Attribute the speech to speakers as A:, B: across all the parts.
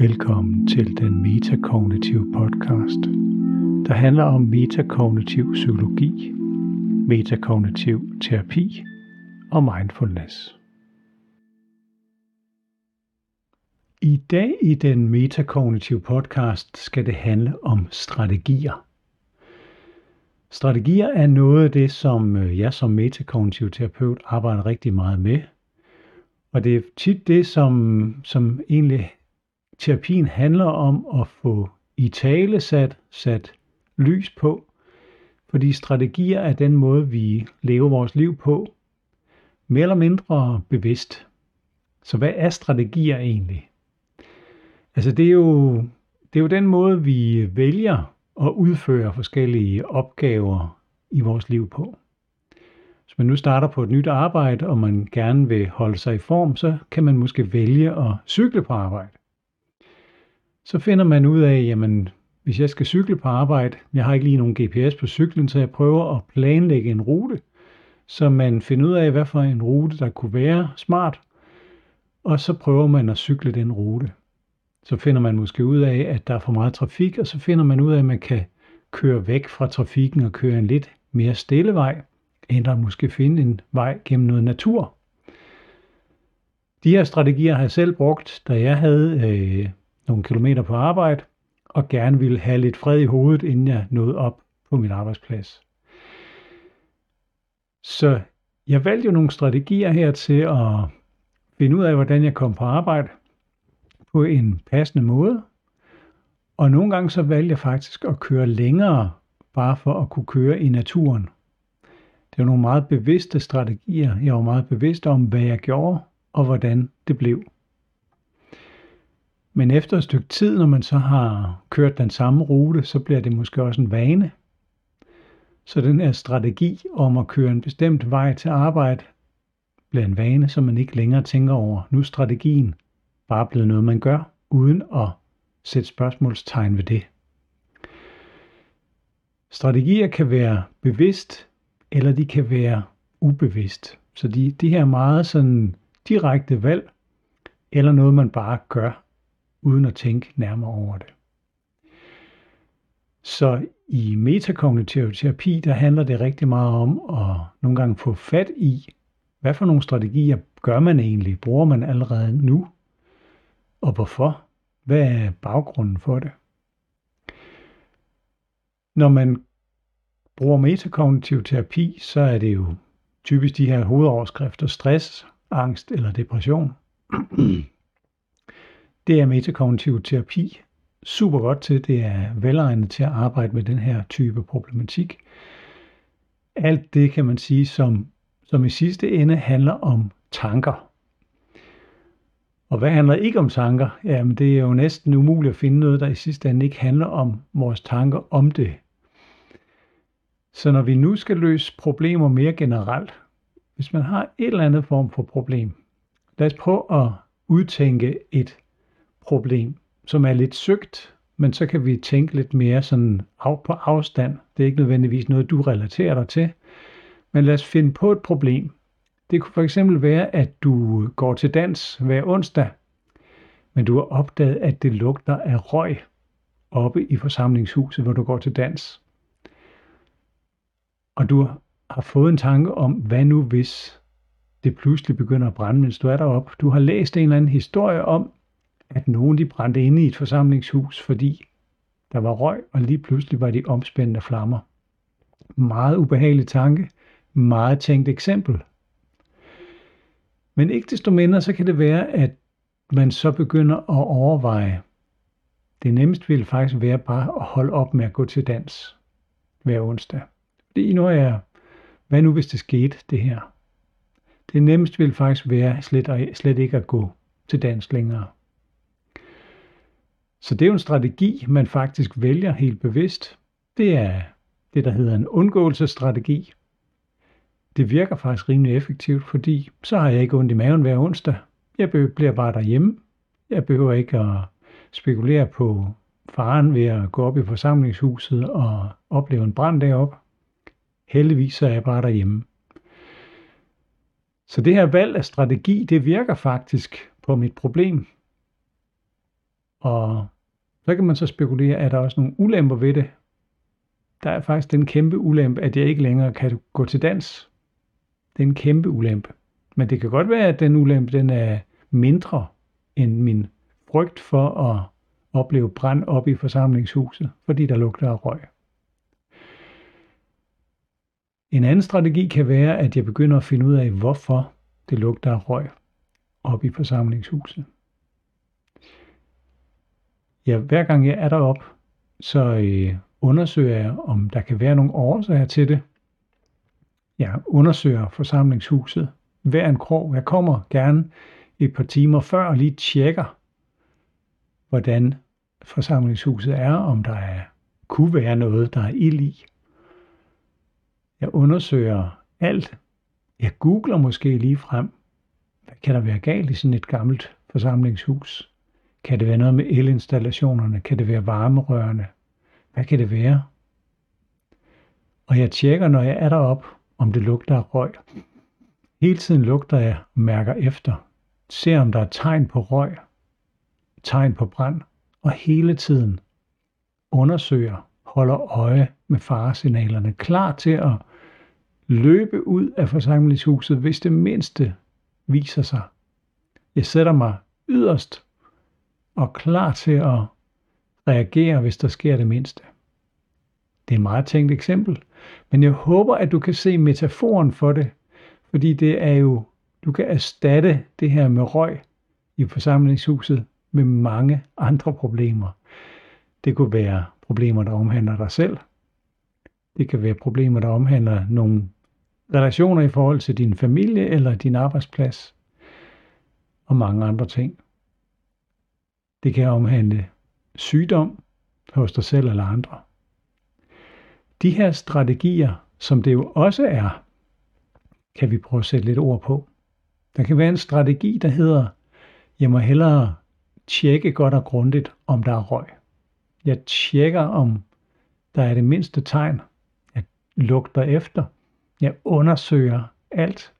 A: Velkommen til den metakognitive podcast, der handler om metakognitiv psykologi, metakognitiv terapi og mindfulness. I dag i den metakognitive podcast skal det handle om strategier. Strategier er noget af det, som øh, jeg som metakognitiv terapeut arbejder rigtig meget med. Og det er tit det, som, som egentlig terapien handler om at få i tale sat, sat lys på, fordi strategier er den måde, vi lever vores liv på, mere eller mindre bevidst. Så hvad er strategier egentlig? Altså det er jo, det er jo den måde, vi vælger at udføre forskellige opgaver i vores liv på. Hvis man nu starter på et nyt arbejde, og man gerne vil holde sig i form, så kan man måske vælge at cykle på arbejde så finder man ud af, jamen, hvis jeg skal cykle på arbejde, jeg har ikke lige nogen GPS på cyklen, så jeg prøver at planlægge en rute, så man finder ud af, hvad for en rute, der kunne være smart, og så prøver man at cykle den rute. Så finder man måske ud af, at der er for meget trafik, og så finder man ud af, at man kan køre væk fra trafikken og køre en lidt mere stille vej, eller måske finde en vej gennem noget natur. De her strategier har jeg selv brugt, da jeg havde øh, nogle kilometer på arbejde, og gerne ville have lidt fred i hovedet, inden jeg nåede op på min arbejdsplads. Så jeg valgte jo nogle strategier her til at finde ud af, hvordan jeg kom på arbejde på en passende måde. Og nogle gange så valgte jeg faktisk at køre længere, bare for at kunne køre i naturen. Det var nogle meget bevidste strategier. Jeg var meget bevidst om, hvad jeg gjorde og hvordan det blev. Men efter et stykke tid, når man så har kørt den samme rute, så bliver det måske også en vane. Så den her strategi om at køre en bestemt vej til arbejde bliver en vane, som man ikke længere tænker over. Nu er strategien bare blevet noget, man gør, uden at sætte spørgsmålstegn ved det. Strategier kan være bevidst, eller de kan være ubevidst. Så de, de her meget sådan direkte valg, eller noget, man bare gør uden at tænke nærmere over det. Så i metakognitiv terapi, der handler det rigtig meget om at nogle gange få fat i, hvad for nogle strategier gør man egentlig? Bruger man allerede nu? Og hvorfor? Hvad er baggrunden for det? Når man bruger metakognitiv terapi, så er det jo typisk de her hovedoverskrifter, stress, angst eller depression. Det er metakognitiv terapi super godt til. Det er velegnet til at arbejde med den her type problematik. Alt det kan man sige, som, som i sidste ende handler om tanker. Og hvad handler ikke om tanker? Jamen det er jo næsten umuligt at finde noget, der i sidste ende ikke handler om vores tanker om det. Så når vi nu skal løse problemer mere generelt, hvis man har et eller andet form for problem, lad os prøve at udtænke et problem, som er lidt søgt, men så kan vi tænke lidt mere sådan af på afstand. Det er ikke nødvendigvis noget, du relaterer dig til. Men lad os finde på et problem. Det kunne for eksempel være, at du går til dans hver onsdag, men du har opdaget, at det lugter af røg oppe i forsamlingshuset, hvor du går til dans. Og du har fået en tanke om, hvad nu hvis det pludselig begynder at brænde, mens du er deroppe. Du har læst en eller anden historie om, at nogen de brændte inde i et forsamlingshus, fordi der var røg, og lige pludselig var de omspændende flammer. Meget ubehagelig tanke, meget tænkt eksempel. Men ikke desto mindre, så kan det være, at man så begynder at overveje, det nemmest ville faktisk være bare at holde op med at gå til dans hver onsdag. Fordi nu er, hvad nu hvis det skete, det her? Det nemmest ville faktisk være slet, slet ikke at gå til dans længere. Så det er jo en strategi, man faktisk vælger helt bevidst. Det er det, der hedder en undgåelsesstrategi. Det virker faktisk rimelig effektivt, fordi så har jeg ikke ondt i maven hver onsdag. Jeg bliver bare derhjemme. Jeg behøver ikke at spekulere på faren ved at gå op i forsamlingshuset og opleve en brand deroppe. Heldigvis så er jeg bare derhjemme. Så det her valg af strategi, det virker faktisk på mit problem. Og så kan man så spekulere, er der også nogle ulemper ved det. Der er faktisk den kæmpe ulempe, at jeg ikke længere kan gå til dans. Det er en kæmpe ulempe. Men det kan godt være, at den ulempe den er mindre end min frygt for at opleve brand op i forsamlingshuset, fordi der lugter af røg. En anden strategi kan være, at jeg begynder at finde ud af, hvorfor det lugter af røg op i forsamlingshuset. Ja, hver gang jeg er derop, så øh, undersøger jeg, om der kan være nogle årsager til det. Jeg undersøger forsamlingshuset hver en krog. Jeg kommer gerne et par timer før og lige tjekker, hvordan forsamlingshuset er, om der er, kunne være noget, der er ild i. Jeg undersøger alt. Jeg googler måske lige frem, hvad kan der være galt i sådan et gammelt forsamlingshus? Kan det være noget med elinstallationerne? Kan det være varmerørene? Hvad kan det være? Og jeg tjekker, når jeg er derop, om det lugter af røg. Hele tiden lugter jeg og mærker efter. Ser om der er tegn på røg, tegn på brand, og hele tiden undersøger, holder øje med faresignalerne, klar til at løbe ud af forsamlingshuset, hvis det mindste viser sig. Jeg sætter mig yderst og klar til at reagere, hvis der sker det mindste. Det er et meget tænkt eksempel, men jeg håber, at du kan se metaforen for det, fordi det er jo, du kan erstatte det her med røg i forsamlingshuset med mange andre problemer. Det kunne være problemer, der omhandler dig selv. Det kan være problemer, der omhandler nogle relationer i forhold til din familie eller din arbejdsplads og mange andre ting. Det kan omhandle sygdom hos dig selv eller andre. De her strategier, som det jo også er, kan vi prøve at sætte lidt ord på. Der kan være en strategi, der hedder, jeg må hellere tjekke godt og grundigt, om der er røg. Jeg tjekker, om der er det mindste tegn. Jeg lugter efter. Jeg undersøger alt.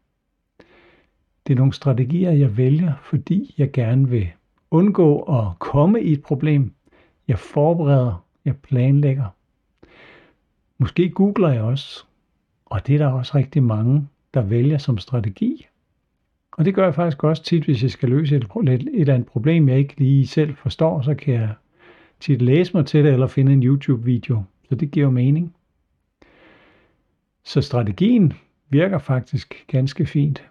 A: Det er nogle strategier, jeg vælger, fordi jeg gerne vil undgå at komme i et problem. Jeg forbereder, jeg planlægger. Måske googler jeg også, og det er der også rigtig mange, der vælger som strategi. Og det gør jeg faktisk også tit, hvis jeg skal løse et, et, et eller andet problem, jeg ikke lige selv forstår, så kan jeg tit læse mig til det eller finde en YouTube-video. Så det giver mening. Så strategien virker faktisk ganske fint.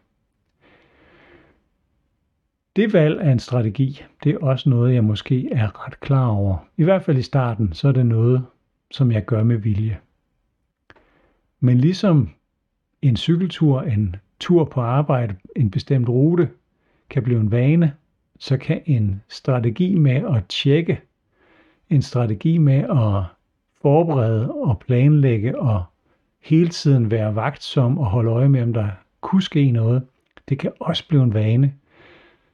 A: Det valg af en strategi, det er også noget, jeg måske er ret klar over. I hvert fald i starten, så er det noget, som jeg gør med vilje. Men ligesom en cykeltur, en tur på arbejde, en bestemt rute, kan blive en vane, så kan en strategi med at tjekke, en strategi med at forberede og planlægge og hele tiden være vagtsom og holde øje med, om der kunne ske noget, det kan også blive en vane.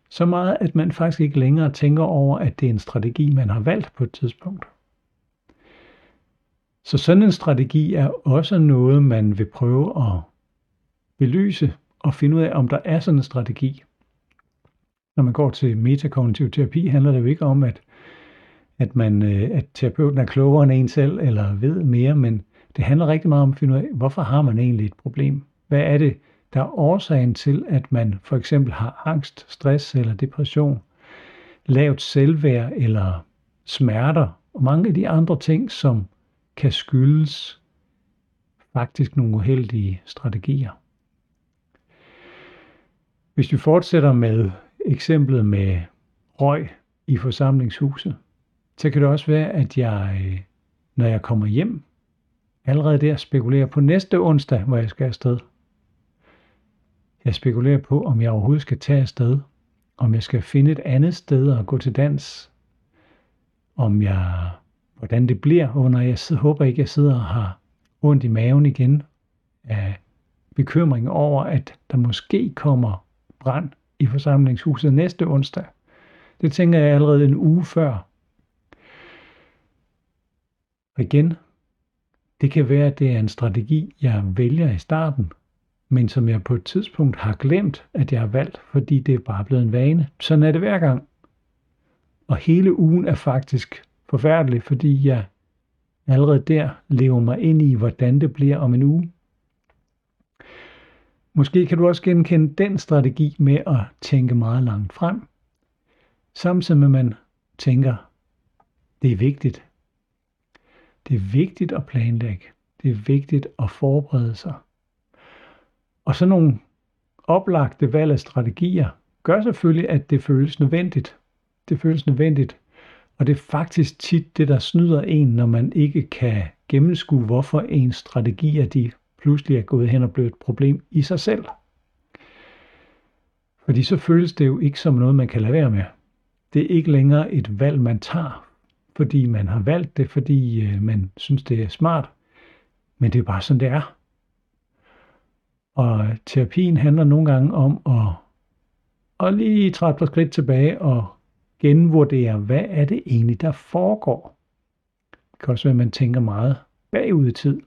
A: Så meget, at man faktisk ikke længere tænker over, at det er en strategi, man har valgt på et tidspunkt. Så sådan en strategi er også noget, man vil prøve at belyse og finde ud af, om der er sådan en strategi. Når man går til metakognitiv terapi, handler det jo ikke om, at, at, man, øh, at terapeuten er klogere end en selv, eller ved mere, men det handler rigtig meget om at finde ud af, hvorfor har man egentlig et problem? Hvad er det, der er årsagen til, at man for eksempel har angst, stress eller depression, lavt selvværd eller smerter, og mange af de andre ting, som kan skyldes faktisk nogle uheldige strategier. Hvis vi fortsætter med eksemplet med røg i forsamlingshuset, så kan det også være, at jeg, når jeg kommer hjem, allerede der spekulerer på næste onsdag, hvor jeg skal afsted. Jeg spekulerer på, om jeg overhovedet skal tage afsted, om jeg skal finde et andet sted at gå til dans, om jeg, hvordan det bliver under, jeg sidder, håber ikke, jeg sidder og har ondt i maven igen af bekymring over, at der måske kommer brand i forsamlingshuset næste onsdag. Det tænker jeg allerede en uge før. Og igen, det kan være, at det er en strategi, jeg vælger i starten, men som jeg på et tidspunkt har glemt, at jeg har valgt, fordi det er bare blevet en vane. Sådan er det hver gang. Og hele ugen er faktisk forfærdelig, fordi jeg allerede der lever mig ind i, hvordan det bliver om en uge. Måske kan du også genkende den strategi med at tænke meget langt frem, samtidig med at man tænker, det er vigtigt. Det er vigtigt at planlægge. Det er vigtigt at forberede sig. Og så nogle oplagte valg af strategier gør selvfølgelig, at det føles nødvendigt. Det føles nødvendigt. Og det er faktisk tit det, der snyder en, når man ikke kan gennemskue, hvorfor ens strategier de pludselig er gået hen og blevet et problem i sig selv. Fordi så føles det jo ikke som noget, man kan lade være med. Det er ikke længere et valg, man tager, fordi man har valgt det, fordi øh, man synes, det er smart. Men det er bare sådan, det er. Og terapien handler nogle gange om at, at lige træde på skridt tilbage og genvurdere, hvad er det egentlig, der foregår. Det kan også være, at man tænker meget bagud i tid.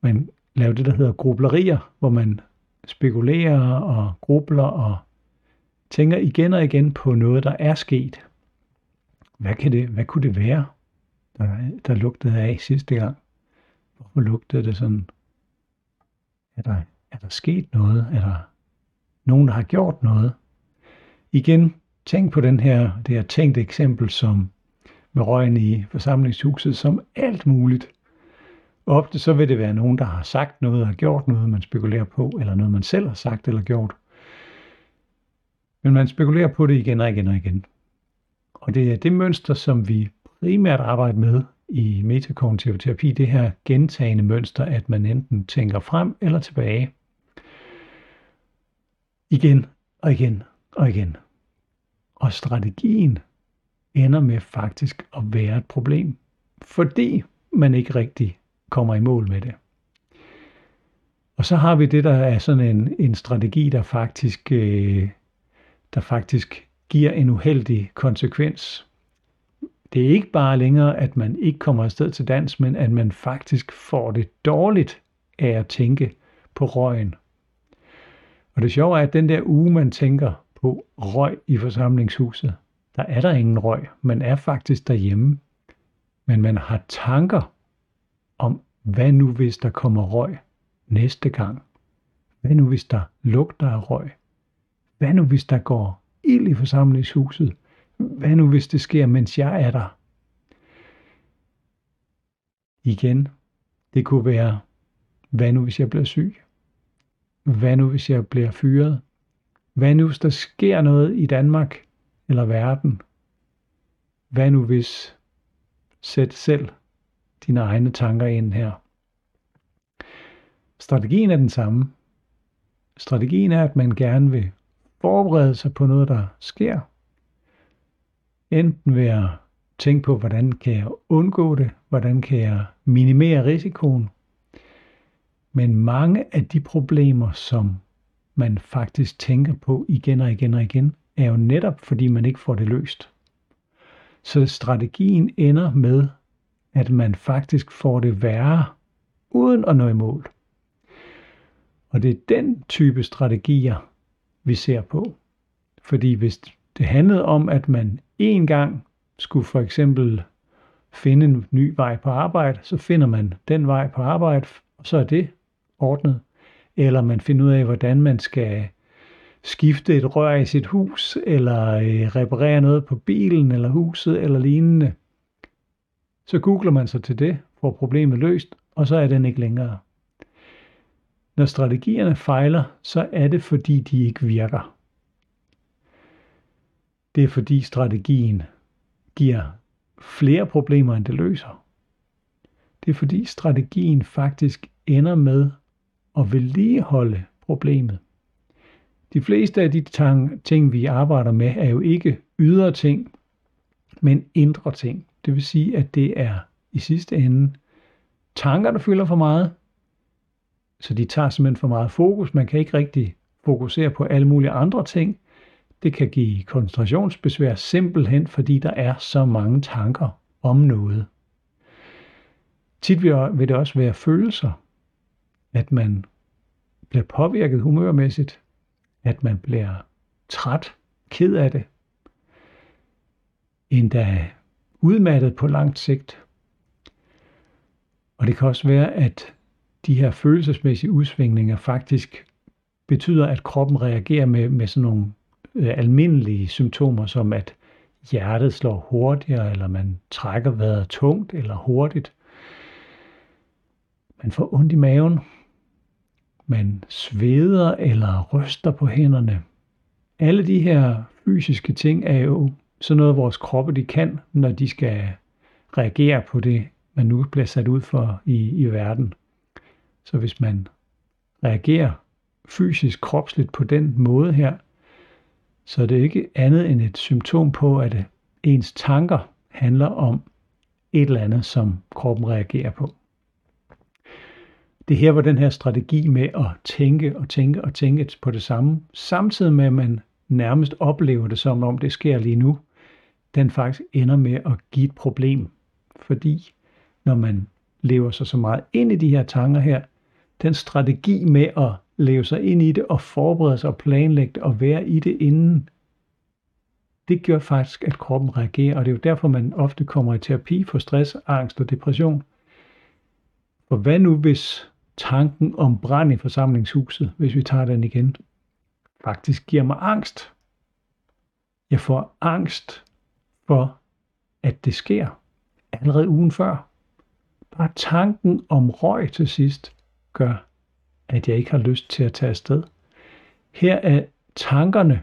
A: Man laver det, der hedder grublerier, hvor man spekulerer og grubler og tænker igen og igen på noget, der er sket. Hvad, kan det, hvad kunne det være, der, der lugtede af sidste gang? Hvorfor lugtede det sådan? Er der, er der sket noget? Er der nogen, der har gjort noget? Igen, tænk på den her, det her tænkt eksempel som med røgen i forsamlingshuset som alt muligt. Ofte så vil det være nogen, der har sagt noget og har gjort noget, man spekulerer på, eller noget, man selv har sagt eller gjort. Men man spekulerer på det igen og igen og igen. Og det er det mønster, som vi primært arbejder med i metakognitiv terapi, det her gentagende mønster, at man enten tænker frem eller tilbage. Igen og igen og igen. Og strategien ender med faktisk at være et problem, fordi man ikke rigtig kommer i mål med det. Og så har vi det, der er sådan en, en strategi, der faktisk, øh, der faktisk giver en uheldig konsekvens. Det er ikke bare længere, at man ikke kommer afsted til dans, men at man faktisk får det dårligt af at tænke på røgen. Og det sjove er, at den der uge, man tænker på røg i forsamlingshuset, der er der ingen røg. Man er faktisk derhjemme. Men man har tanker om, hvad nu hvis der kommer røg næste gang? Hvad nu hvis der lugter af røg? Hvad nu hvis der går ild i forsamlingshuset? Hvad nu hvis det sker, mens jeg er der? Igen, det kunne være, hvad nu hvis jeg bliver syg? Hvad nu hvis jeg bliver fyret? Hvad nu hvis der sker noget i Danmark eller verden? Hvad nu hvis sæt selv dine egne tanker ind her. Strategien er den samme. Strategien er, at man gerne vil forberede sig på noget, der sker. Enten ved at tænke på, hvordan kan jeg undgå det, hvordan kan jeg minimere risikoen. Men mange af de problemer, som man faktisk tænker på igen og igen og igen, er jo netop fordi man ikke får det løst. Så strategien ender med at man faktisk får det værre, uden at nå i mål. Og det er den type strategier, vi ser på. Fordi hvis det handlede om, at man en gang skulle for eksempel finde en ny vej på arbejde, så finder man den vej på arbejde, og så er det ordnet. Eller man finder ud af, hvordan man skal skifte et rør i sit hus, eller øh, reparere noget på bilen eller huset eller lignende. Så googler man sig til det, får problemet løst, og så er den ikke længere. Når strategierne fejler, så er det fordi de ikke virker. Det er fordi strategien giver flere problemer, end det løser. Det er fordi strategien faktisk ender med at vedligeholde problemet. De fleste af de ting, vi arbejder med, er jo ikke ydre ting, men indre ting. Det vil sige, at det er i sidste ende tanker, der fylder for meget, så de tager simpelthen for meget fokus. Man kan ikke rigtig fokusere på alle mulige andre ting. Det kan give koncentrationsbesvær simpelthen, fordi der er så mange tanker om noget. Tit vil det også være følelser, at man bliver påvirket humørmæssigt, at man bliver træt, ked af det, endda udmattet på langt sigt. Og det kan også være, at de her følelsesmæssige udsvingninger faktisk betyder, at kroppen reagerer med, med sådan nogle øh, almindelige symptomer, som at hjertet slår hurtigere, eller man trækker vejret tungt eller hurtigt. Man får ondt i maven. Man sveder eller ryster på hænderne. Alle de her fysiske ting er jo sådan noget, vores kroppe de kan, når de skal reagere på det, man nu bliver sat ud for i, i verden. Så hvis man reagerer fysisk kropsligt på den måde her, så det er ikke andet end et symptom på, at øh, ens tanker handler om et eller andet, som kroppen reagerer på. Det er her, hvor den her strategi med at tænke og tænke og tænke på det samme, samtidig med at man nærmest oplever det som om det sker lige nu, den faktisk ender med at give et problem. Fordi når man lever sig så meget ind i de her tanker her, den strategi med at leve sig ind i det og forberede sig og planlægge og være i det inden, det gør faktisk, at kroppen reagerer, og det er jo derfor, man ofte kommer i terapi for stress, angst og depression. For hvad nu, hvis tanken om brand i forsamlingshuset, hvis vi tager den igen, faktisk giver mig angst? Jeg får angst for, at det sker allerede ugen før. Bare tanken om røg til sidst gør, at jeg ikke har lyst til at tage afsted. Her er tankerne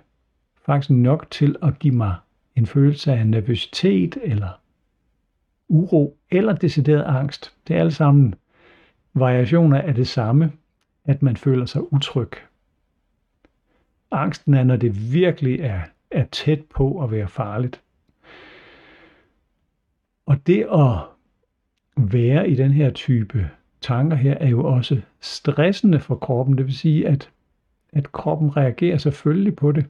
A: faktisk nok til at give mig en følelse af nervøsitet eller uro eller decideret angst. Det er alle sammen variationer af det samme, at man føler sig utryg. Angsten er, når det virkelig er, er tæt på at være farligt. Og det at være i den her type tanker her er jo også stressende for kroppen. Det vil sige, at, at kroppen reagerer selvfølgelig på det.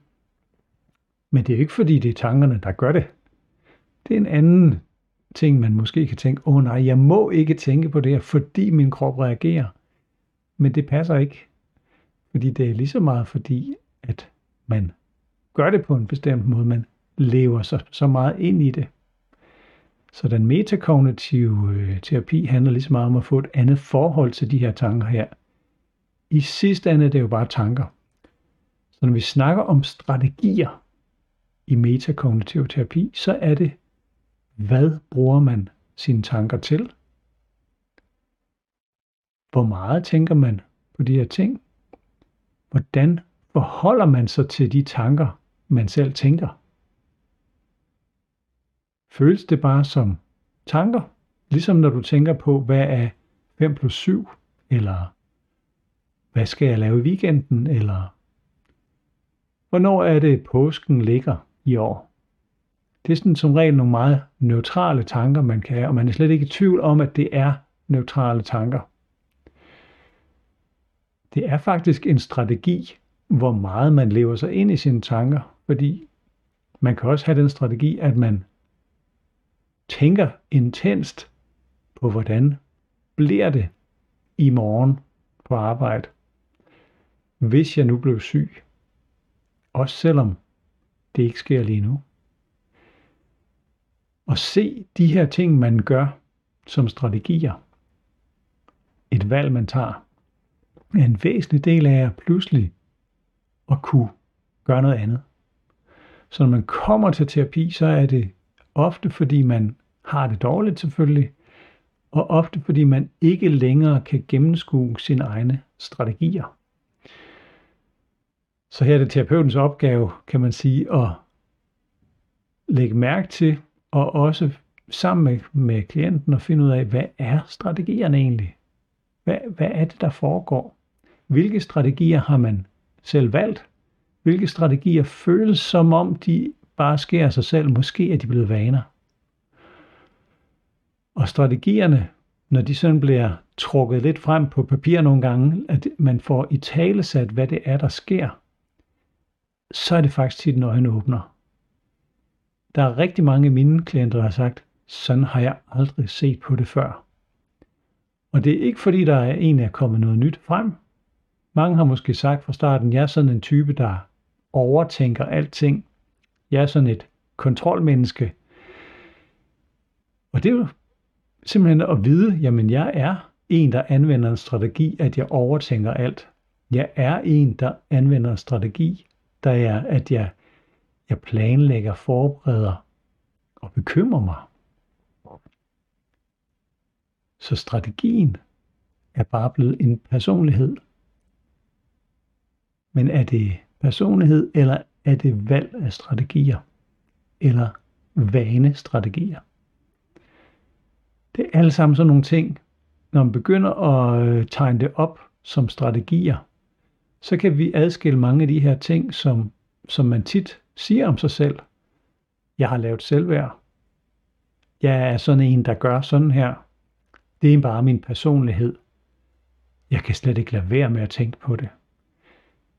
A: Men det er jo ikke fordi, det er tankerne, der gør det. Det er en anden ting, man måske kan tænke, åh oh, nej, jeg må ikke tænke på det her, fordi min krop reagerer. Men det passer ikke. Fordi det er lige så meget fordi, at man gør det på en bestemt måde, man lever sig så meget ind i det. Så den metakognitive øh, terapi handler lige så meget om at få et andet forhold til de her tanker her. I sidste ende er det jo bare tanker. Så når vi snakker om strategier i metakognitiv terapi, så er det, hvad bruger man sine tanker til? Hvor meget tænker man på de her ting? Hvordan forholder man sig til de tanker, man selv tænker? Føles det bare som tanker, ligesom når du tænker på, hvad er 5 plus 7, eller hvad skal jeg lave i weekenden, eller hvornår er det påsken ligger i år. Det er sådan som regel nogle meget neutrale tanker, man kan have, og man er slet ikke i tvivl om, at det er neutrale tanker. Det er faktisk en strategi, hvor meget man lever sig ind i sine tanker, fordi man kan også have den strategi, at man tænker intenst på, hvordan bliver det i morgen på arbejde, hvis jeg nu blev syg, også selvom det ikke sker lige nu. Og se de her ting, man gør som strategier, et valg, man tager, er en væsentlig del af at pludselig at kunne gøre noget andet. Så når man kommer til terapi, så er det Ofte fordi man har det dårligt selvfølgelig, og ofte fordi man ikke længere kan gennemskue sine egne strategier. Så her er det terapeutens opgave, kan man sige, at lægge mærke til, og også sammen med, med klienten at finde ud af, hvad er strategierne egentlig? Hvad, hvad er det, der foregår? Hvilke strategier har man selv valgt? Hvilke strategier føles som om, de bare sker af sig selv. Måske er de blevet vaner. Og strategierne, når de sådan bliver trukket lidt frem på papir nogle gange, at man får i tale sat, hvad det er, der sker, så er det faktisk tit en øjenåbner. Der er rigtig mange af mine klienter, der har sagt, sådan har jeg aldrig set på det før. Og det er ikke fordi, der er egentlig er kommet noget nyt frem. Mange har måske sagt fra starten, jeg er sådan en type, der overtænker alting, jeg er sådan et kontrolmenneske. Og det er jo simpelthen at vide, jamen jeg er en, der anvender en strategi, at jeg overtænker alt. Jeg er en, der anvender en strategi, der er, at jeg, jeg planlægger, forbereder og bekymrer mig. Så strategien er bare blevet en personlighed. Men er det personlighed, eller er det valg af strategier? Eller vanestrategier? Det er alle sammen sådan nogle ting, når man begynder at øh, tegne det op som strategier, så kan vi adskille mange af de her ting, som, som man tit siger om sig selv. Jeg har lavet selvværd. Jeg er sådan en, der gør sådan her. Det er bare min personlighed. Jeg kan slet ikke lade være med at tænke på det.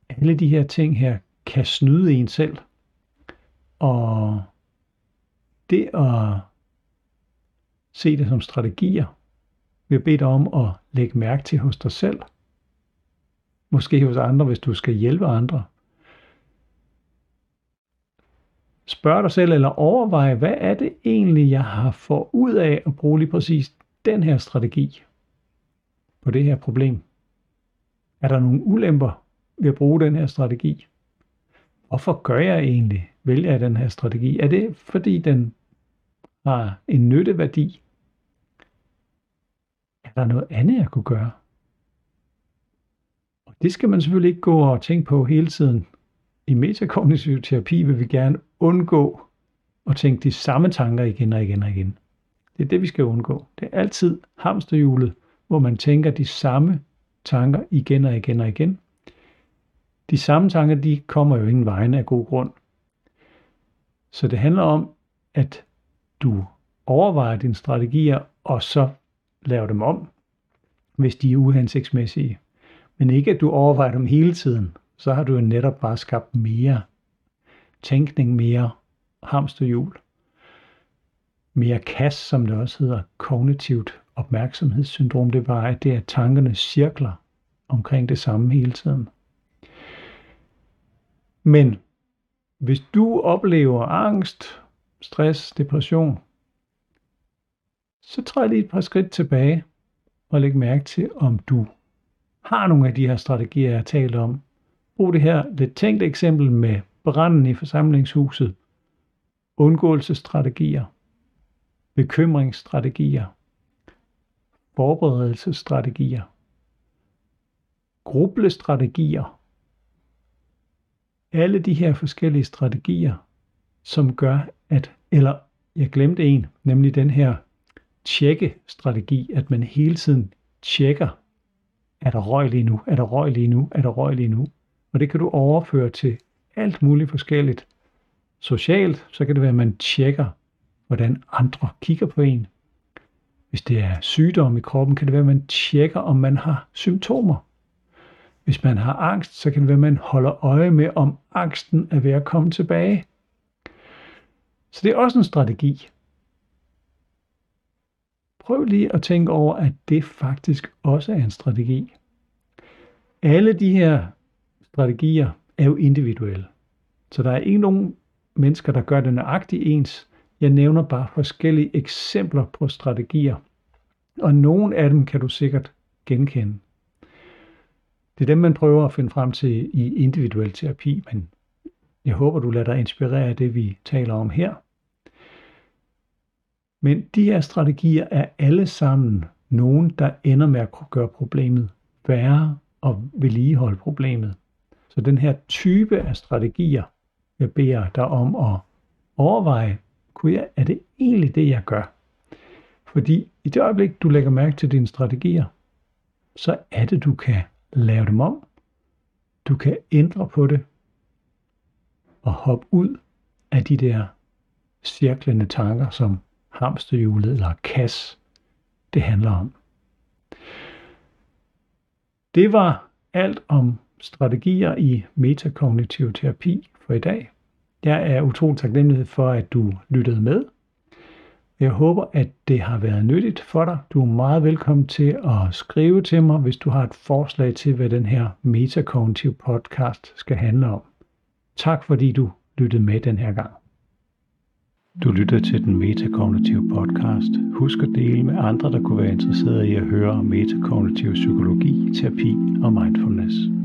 A: Alle de her ting her kan snyde en selv. Og det at se det som strategier, vil bede dig om at lægge mærke til hos dig selv. Måske hos andre, hvis du skal hjælpe andre. Spørg dig selv eller overvej, hvad er det egentlig, jeg har fået ud af at bruge lige præcis den her strategi på det her problem? Er der nogle ulemper ved at bruge den her strategi? Hvorfor gør jeg egentlig, vælger jeg den her strategi? Er det fordi den har en nytteværdi? Er der noget andet, jeg kunne gøre? Og det skal man selvfølgelig ikke gå og tænke på hele tiden. I metakognitiv terapi vil vi gerne undgå at tænke de samme tanker igen og igen og igen. Det er det, vi skal undgå. Det er altid hamsterhjulet, hvor man tænker de samme tanker igen og igen og igen. De samme tanker, de kommer jo ingen vegne af god grund. Så det handler om, at du overvejer dine strategier, og så laver dem om, hvis de er uhensigtsmæssige. Men ikke at du overvejer dem hele tiden. Så har du jo netop bare skabt mere tænkning, mere hamsterhjul, mere kas, som det også hedder, kognitivt opmærksomhedssyndrom. Det er bare, at det er, at tankerne cirkler omkring det samme hele tiden. Men hvis du oplever angst, stress, depression, så træd lige et par skridt tilbage og læg mærke til, om du har nogle af de her strategier, jeg har talt om. Brug det her lidt tænkt eksempel med branden i forsamlingshuset, undgåelsesstrategier, bekymringsstrategier, forberedelsesstrategier, grublestrategier. Alle de her forskellige strategier, som gør, at, eller jeg glemte en, nemlig den her tjekke-strategi, at man hele tiden tjekker, er der røg lige nu, er der røg lige nu, er der røg lige nu. Og det kan du overføre til alt muligt forskelligt. Socialt, så kan det være, at man tjekker, hvordan andre kigger på en. Hvis det er sygdom i kroppen, kan det være, at man tjekker, om man har symptomer. Hvis man har angst, så kan det være, at man holder øje med, om angsten er ved at komme tilbage. Så det er også en strategi prøv lige at tænke over, at det faktisk også er en strategi. Alle de her strategier er jo individuelle. Så der er ikke nogen mennesker, der gør det nøjagtigt ens. Jeg nævner bare forskellige eksempler på strategier. Og nogle af dem kan du sikkert genkende. Det er dem, man prøver at finde frem til i individuel terapi, men jeg håber, du lader dig inspirere af det, vi taler om her. Men de her strategier er alle sammen nogen, der ender med at gøre problemet værre og vedligeholde problemet. Så den her type af strategier, jeg beder dig om at overveje, kunne jeg, er det egentlig det, jeg gør? Fordi i det øjeblik, du lægger mærke til dine strategier, så er det, du kan lave dem om. Du kan ændre på det og hoppe ud af de der cirklende tanker, som hamsterhjulet eller kas, det handler om. Det var alt om strategier i metakognitiv terapi for i dag. Jeg er utrolig taknemmelig for, at du lyttede med. Jeg håber, at det har været nyttigt for dig. Du er meget velkommen til at skrive til mig, hvis du har et forslag til, hvad den her metakognitiv podcast skal handle om. Tak fordi du lyttede med den her gang. Du lytter til den metakognitive podcast. Husk at dele med andre, der kunne være interesserede i at høre om metakognitiv psykologi, terapi og mindfulness.